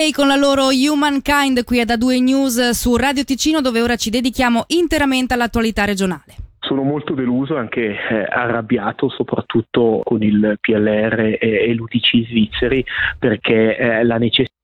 Con la loro Humankind qui ad A2 News su Radio Ticino dove ora ci dedichiamo interamente all'attualità regionale. Sono molto deluso, anche eh, arrabbiato soprattutto con il PLR e, e l'UDC svizzeri perché eh, la necessità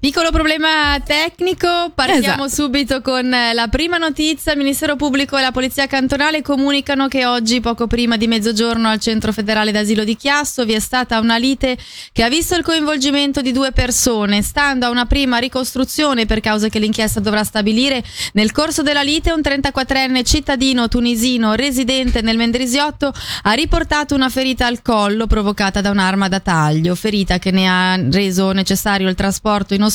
Piccolo problema tecnico, partiamo esatto. subito con eh, la prima notizia. Il Ministero Pubblico e la Polizia Cantonale comunicano che oggi, poco prima di mezzogiorno, al Centro Federale d'Asilo di Chiasso vi è stata una lite che ha visto il coinvolgimento di due persone. Stando a una prima ricostruzione per cause che l'inchiesta dovrà stabilire, nel corso della lite un 34enne cittadino tunisino residente nel Mendrisiotto ha riportato una ferita al collo provocata da un'arma da taglio, ferita che ne ha reso necessario il trasporto in ospedale,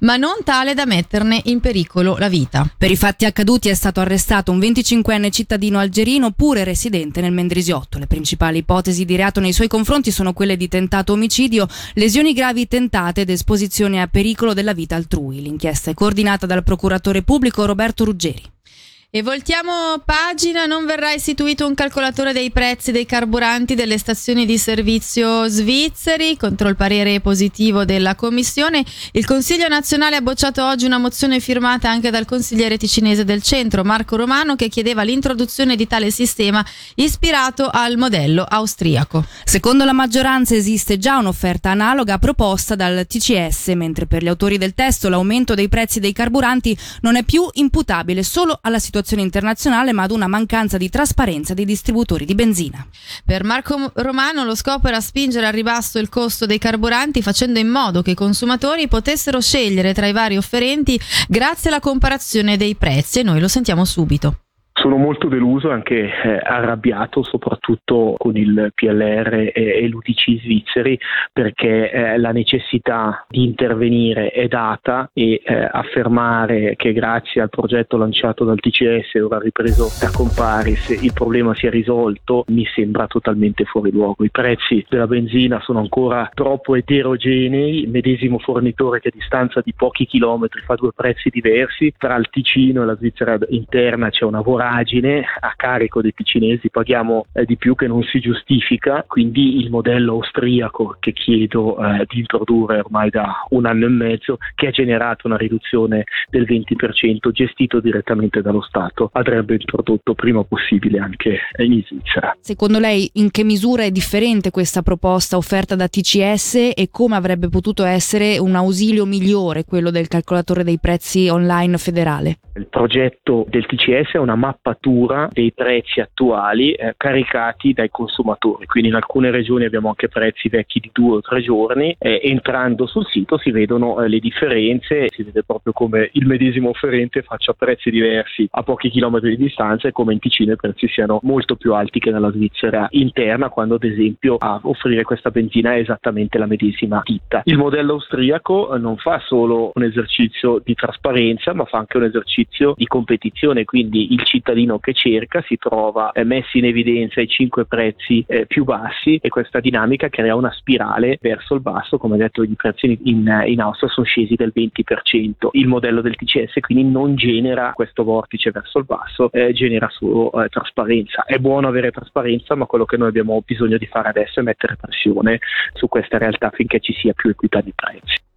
ma non tale da metterne in pericolo la vita. Per i fatti accaduti è stato arrestato un 25enne cittadino algerino, pure residente nel Mendrisiotto. Le principali ipotesi di reato nei suoi confronti sono quelle di tentato omicidio, lesioni gravi tentate ed esposizione a pericolo della vita altrui. L'inchiesta è coordinata dal procuratore pubblico Roberto Ruggeri. E voltiamo pagina, non verrà istituito un calcolatore dei prezzi dei carburanti delle stazioni di servizio svizzeri. Contro il parere positivo della Commissione, il Consiglio nazionale ha bocciato oggi una mozione firmata anche dal consigliere ticinese del centro, Marco Romano, che chiedeva l'introduzione di tale sistema ispirato al modello austriaco. Secondo la maggioranza esiste già un'offerta analoga proposta dal TCS, mentre per gli autori del testo l'aumento dei prezzi dei carburanti non è più imputabile solo alla situazione situazione internazionale ma ad una mancanza di trasparenza dei distributori di benzina. Per Marco Romano lo scopo era spingere al ribasso il costo dei carburanti facendo in modo che i consumatori potessero scegliere tra i vari offerenti grazie alla comparazione dei prezzi e noi lo sentiamo subito. Sono molto deluso, anche eh, arrabbiato soprattutto con il PLR e, e l'UTC svizzeri perché eh, la necessità di intervenire è data e eh, affermare che grazie al progetto lanciato dal TCS ora ripreso da Comparis il problema si è risolto mi sembra totalmente fuori luogo. I prezzi della benzina sono ancora troppo eterogenei, il medesimo fornitore che a distanza di pochi chilometri fa due prezzi diversi, tra il Ticino e la Svizzera interna c'è una voragine voragine a carico dei ticinesi, paghiamo eh, di più che non si giustifica, quindi il modello austriaco che chiedo eh, di introdurre ormai da un anno e mezzo, che ha generato una riduzione del 20% gestito direttamente dallo Stato, andrebbe introdotto prima possibile anche in Svizzera. Secondo lei in che misura è differente questa proposta offerta da TCS e come avrebbe potuto essere un ausilio migliore quello del calcolatore dei prezzi online federale? Il progetto del TCS è una mappatura dei prezzi attuali eh, caricati dai consumatori, quindi in alcune regioni abbiamo anche prezzi vecchi di due o tre giorni, eh, entrando sul sito si vedono eh, le differenze, si vede proprio come il medesimo offerente faccia prezzi diversi a pochi chilometri di distanza e come in Ticino i prezzi siano molto più alti che nella Svizzera interna, quando ad esempio a offrire questa benzina è esattamente la medesima ditta. Il modello austriaco eh, non fa solo un esercizio di trasparenza, ma fa anche un esercizio di competizione, quindi il cittadino che cerca si trova messi in evidenza i cinque prezzi eh, più bassi e questa dinamica crea una spirale verso il basso, come detto i prezzi in, in Austria sono scesi del 20%, il modello del TCS quindi non genera questo vortice verso il basso, eh, genera solo eh, trasparenza. È buono avere trasparenza, ma quello che noi abbiamo bisogno di fare adesso è mettere pressione su questa realtà affinché ci sia più equità di prezzi.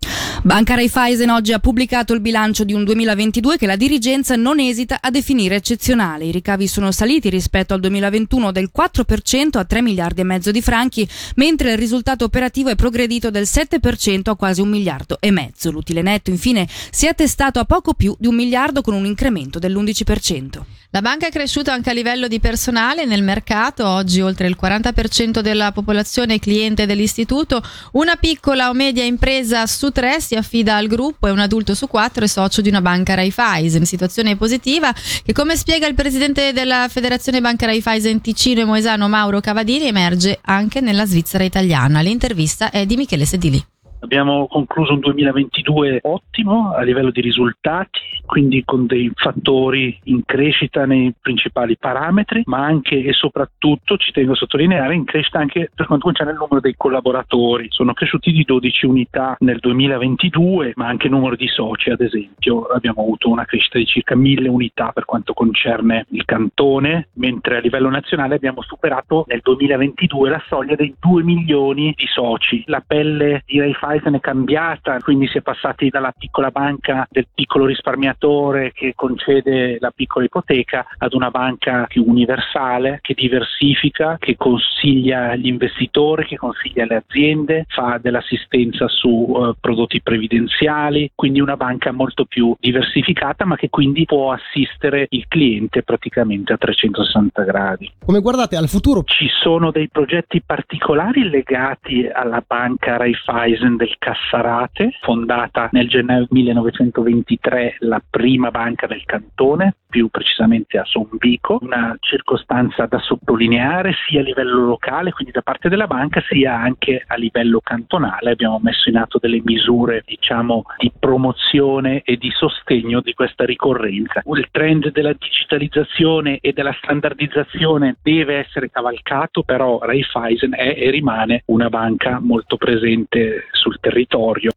Banca Raiffeisen oggi ha pubblicato il bilancio di un 2022 che la dirigenza non esita a definire eccezionale. I ricavi sono saliti rispetto al 2021 del 4% a 3 miliardi e mezzo di franchi, mentre il risultato operativo è progredito del 7% a quasi un miliardo e mezzo. L'utile netto infine si è attestato a poco più di un miliardo con un incremento dell'11%. La banca è cresciuta anche a livello di personale nel mercato, oggi oltre il 40% della popolazione è cliente dell'istituto, una piccola o media impresa su tre si affida al gruppo e un adulto su quattro è socio di una banca Raiffeisen, situazione positiva che come spiega il presidente della Federazione Banca Raiffeisen Ticino e Moesano Mauro Cavadini emerge anche nella Svizzera italiana. L'intervista è di Michele Sedili. Abbiamo concluso un 2022 ottimo a livello di risultati, quindi con dei fattori in crescita nei principali parametri, ma anche e soprattutto, ci tengo a sottolineare, in crescita anche per quanto concerne il numero dei collaboratori. Sono cresciuti di 12 unità nel 2022, ma anche il numero di soci, ad esempio, abbiamo avuto una crescita di circa 1000 unità per quanto concerne il cantone, mentre a livello nazionale abbiamo superato nel 2022 la soglia dei 2 milioni di soci. La pelle di Raiffeisen è cambiata, quindi si è passati dalla piccola banca del piccolo risparmiatore che concede la piccola ipoteca ad una banca più universale che diversifica, che consiglia gli investitori, che consiglia le aziende, fa dell'assistenza su uh, prodotti previdenziali, quindi una banca molto più diversificata ma che quindi può assistere il cliente praticamente a 360 gradi. Come guardate al futuro? Ci sono dei progetti particolari legati alla banca Raiffeisen del Cassarate, fondata nel gennaio 1923, la prima banca del cantone, più precisamente a Sombico, una circostanza da sottolineare sia a livello locale, quindi da parte della banca, sia anche a livello cantonale. Abbiamo messo in atto delle misure, diciamo, di promozione e di sostegno di questa ricorrenza. Il trend della digitalizzazione e della standardizzazione deve essere cavalcato, però Raiffeisen è e rimane una banca molto presente sul territorio.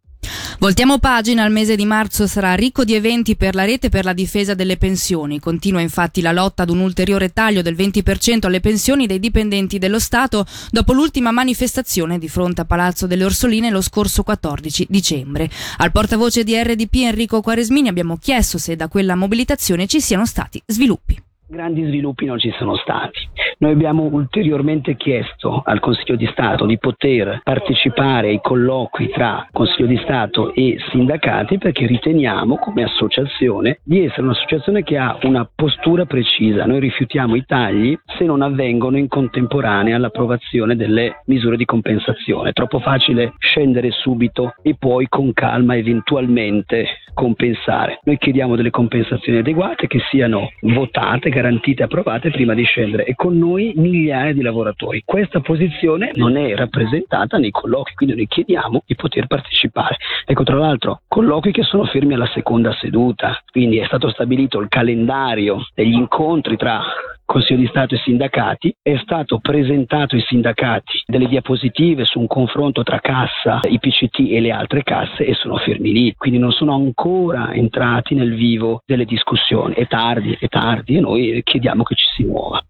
Voltiamo pagina, il mese di marzo sarà ricco di eventi per la rete per la difesa delle pensioni. Continua infatti la lotta ad un ulteriore taglio del 20% alle pensioni dei dipendenti dello Stato dopo l'ultima manifestazione di fronte a Palazzo delle Orsoline lo scorso 14 dicembre. Al portavoce di RDP Enrico Quaresmini abbiamo chiesto se da quella mobilitazione ci siano stati sviluppi. Grandi sviluppi non ci sono stati. Noi abbiamo ulteriormente chiesto al Consiglio di Stato di poter partecipare ai colloqui tra Consiglio di Stato e sindacati perché riteniamo come associazione di essere un'associazione che ha una postura precisa. Noi rifiutiamo i tagli se non avvengono in contemporanea all'approvazione delle misure di compensazione. È troppo facile scendere subito e poi con calma eventualmente compensare. Noi chiediamo delle compensazioni adeguate che siano votate, garantite, approvate prima di scendere e con noi migliaia di lavoratori. Questa posizione non è rappresentata nei colloqui, quindi noi chiediamo di poter partecipare. Ecco, tra l'altro, colloqui che sono fermi alla seconda seduta, quindi è stato stabilito il calendario degli incontri tra Consiglio di Stato e sindacati, è stato presentato ai sindacati delle diapositive su un confronto tra cassa, IPCT e le altre casse e sono fermi lì, quindi non sono ancora entrati nel vivo delle discussioni. È tardi, è tardi e noi chiediamo che ci si muova.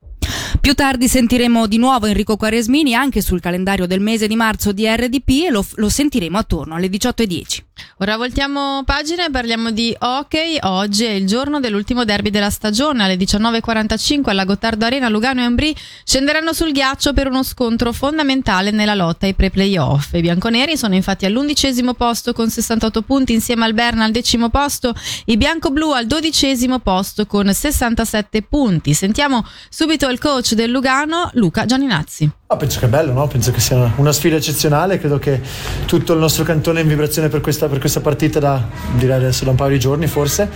Più tardi sentiremo di nuovo Enrico Quaresmini anche sul calendario del mese di marzo di RDP e lo, lo sentiremo attorno alle 18.10. Ora voltiamo pagina e parliamo di hockey. Oggi è il giorno dell'ultimo derby della stagione. Alle 19.45 alla Gottardo Arena Lugano e Ambri scenderanno sul ghiaccio per uno scontro fondamentale nella lotta ai pre-playoff. I bianconeri sono infatti all'undicesimo posto con 68 punti insieme al Berna al decimo posto, i bianco-blu al dodicesimo posto con 67 punti. Sentiamo subito il coach del Lugano, Luca Gianninazzi. Oh, penso che è bello, no? penso che sia una sfida eccezionale, credo che tutto il nostro cantone è in vibrazione per questa, per questa partita da, direi adesso da un paio di giorni forse,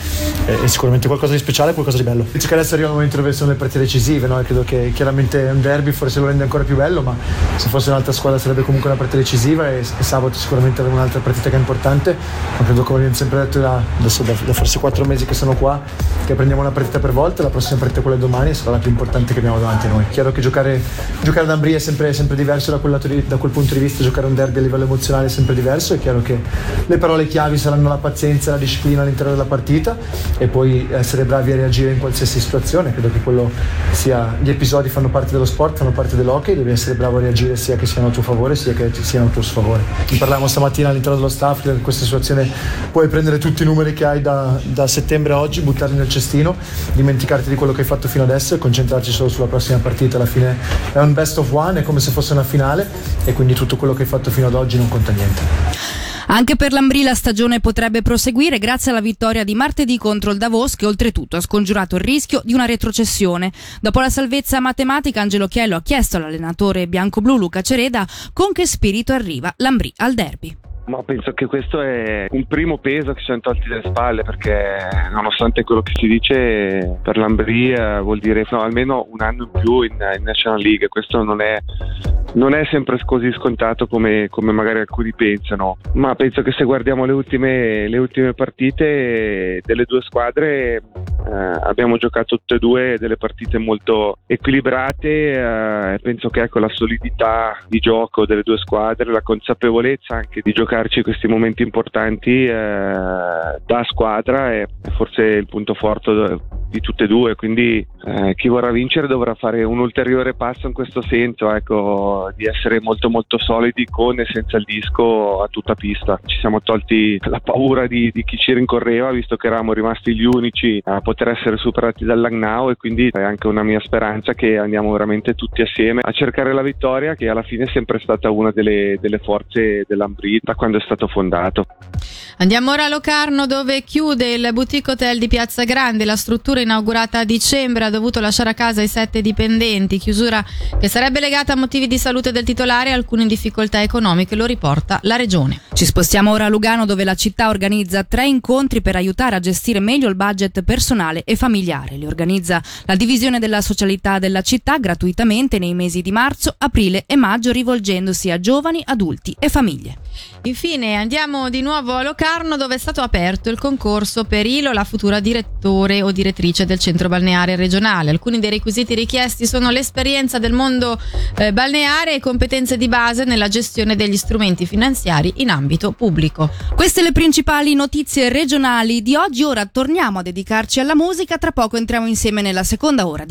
e sicuramente qualcosa di speciale, qualcosa di bello. Penso che adesso arriva il momento dove sono le partite decisive, no? credo che chiaramente un derby forse lo rende ancora più bello, ma se fosse un'altra squadra sarebbe comunque una partita decisiva e, e sabato sicuramente avremo un'altra partita che è importante, ma credo come abbiamo sempre detto da, adesso da, da forse quattro mesi che sono qua, che prendiamo una partita per volta, la prossima partita quella domani sarà la più importante che abbiamo davanti a noi. Chiaro che giocare, giocare ad Ambria sempre, sempre diverso da quel, di, da quel, punto di vista, giocare un derby a livello emozionale è sempre diverso, è chiaro che le parole chiavi saranno la pazienza la disciplina all'interno della partita e poi essere bravi a reagire in qualsiasi situazione, credo che quello sia, gli episodi fanno parte dello sport, fanno parte dell'hockey, devi essere bravo a reagire sia che siano a tuo favore sia che siano a tuo sfavore. Ne parlavamo stamattina all'interno dello staff, in questa situazione puoi prendere tutti i numeri che hai da, da settembre a oggi, buttarli nel cestino, dimenticarti di quello che hai fatto fino adesso e concentrarci solo sulla prossima partita, alla fine è un best of one, è come se fosse una finale e quindi tutto quello che hai fatto fino ad oggi non conta niente. Anche per l'Ambri la stagione potrebbe proseguire grazie alla vittoria di martedì contro il Davos che oltretutto ha scongiurato il rischio di una retrocessione. Dopo la salvezza matematica Angelo Chiello ha chiesto all'allenatore bianco-blu Luca Cereda con che spirito arriva l'Ambri al derby Ma penso che questo è un primo peso che ci siamo tolti dalle spalle perché nonostante quello che si dice per l'Ambria vuol dire no, almeno un anno in più in, in National League, questo non è, non è sempre così scontato come, come, magari alcuni pensano, ma penso che se guardiamo le ultime, le ultime partite delle due squadre eh, abbiamo giocato tutte e due delle partite molto equilibrate eh, penso che ecco, la solidità di gioco delle due squadre, la consapevolezza anche di giocarci questi momenti importanti eh, da squadra è forse il punto forte di tutte e due, quindi eh, chi vorrà vincere dovrà fare un ulteriore passo in questo senso, ecco, di essere molto molto solidi con e senza il disco a tutta pista. Ci siamo tolti la paura di, di chi ci rincorreva, visto che eravamo rimasti gli unici a poter essere superati dal Langnau e quindi è anche una mia speranza che andiamo veramente tutti assieme a cercare la vittoria, che alla fine è sempre stata una delle, delle forze dell'Ambrita quando è stato fondato. Andiamo ora a Locarno dove chiude il boutique hotel di Piazza Grande, la struttura inaugurata a dicembre dovuto lasciare a casa i sette dipendenti, chiusura che sarebbe legata a motivi di salute del titolare e alcune difficoltà economiche, lo riporta la regione. Ci spostiamo ora a Lugano dove la città organizza tre incontri per aiutare a gestire meglio il budget personale e familiare. Li organizza la divisione della socialità della città gratuitamente nei mesi di marzo, aprile e maggio rivolgendosi a giovani, adulti e famiglie. Infine andiamo di nuovo a Locarno dove è stato aperto il concorso per Ilo, la futura direttore o direttrice del centro balneare regionale. Alcuni dei requisiti richiesti sono l'esperienza del mondo eh, balneare e competenze di base nella gestione degli strumenti finanziari in ambito pubblico. Queste le principali notizie regionali di oggi. Ora torniamo a dedicarci alla musica. Tra poco entriamo insieme nella seconda ora di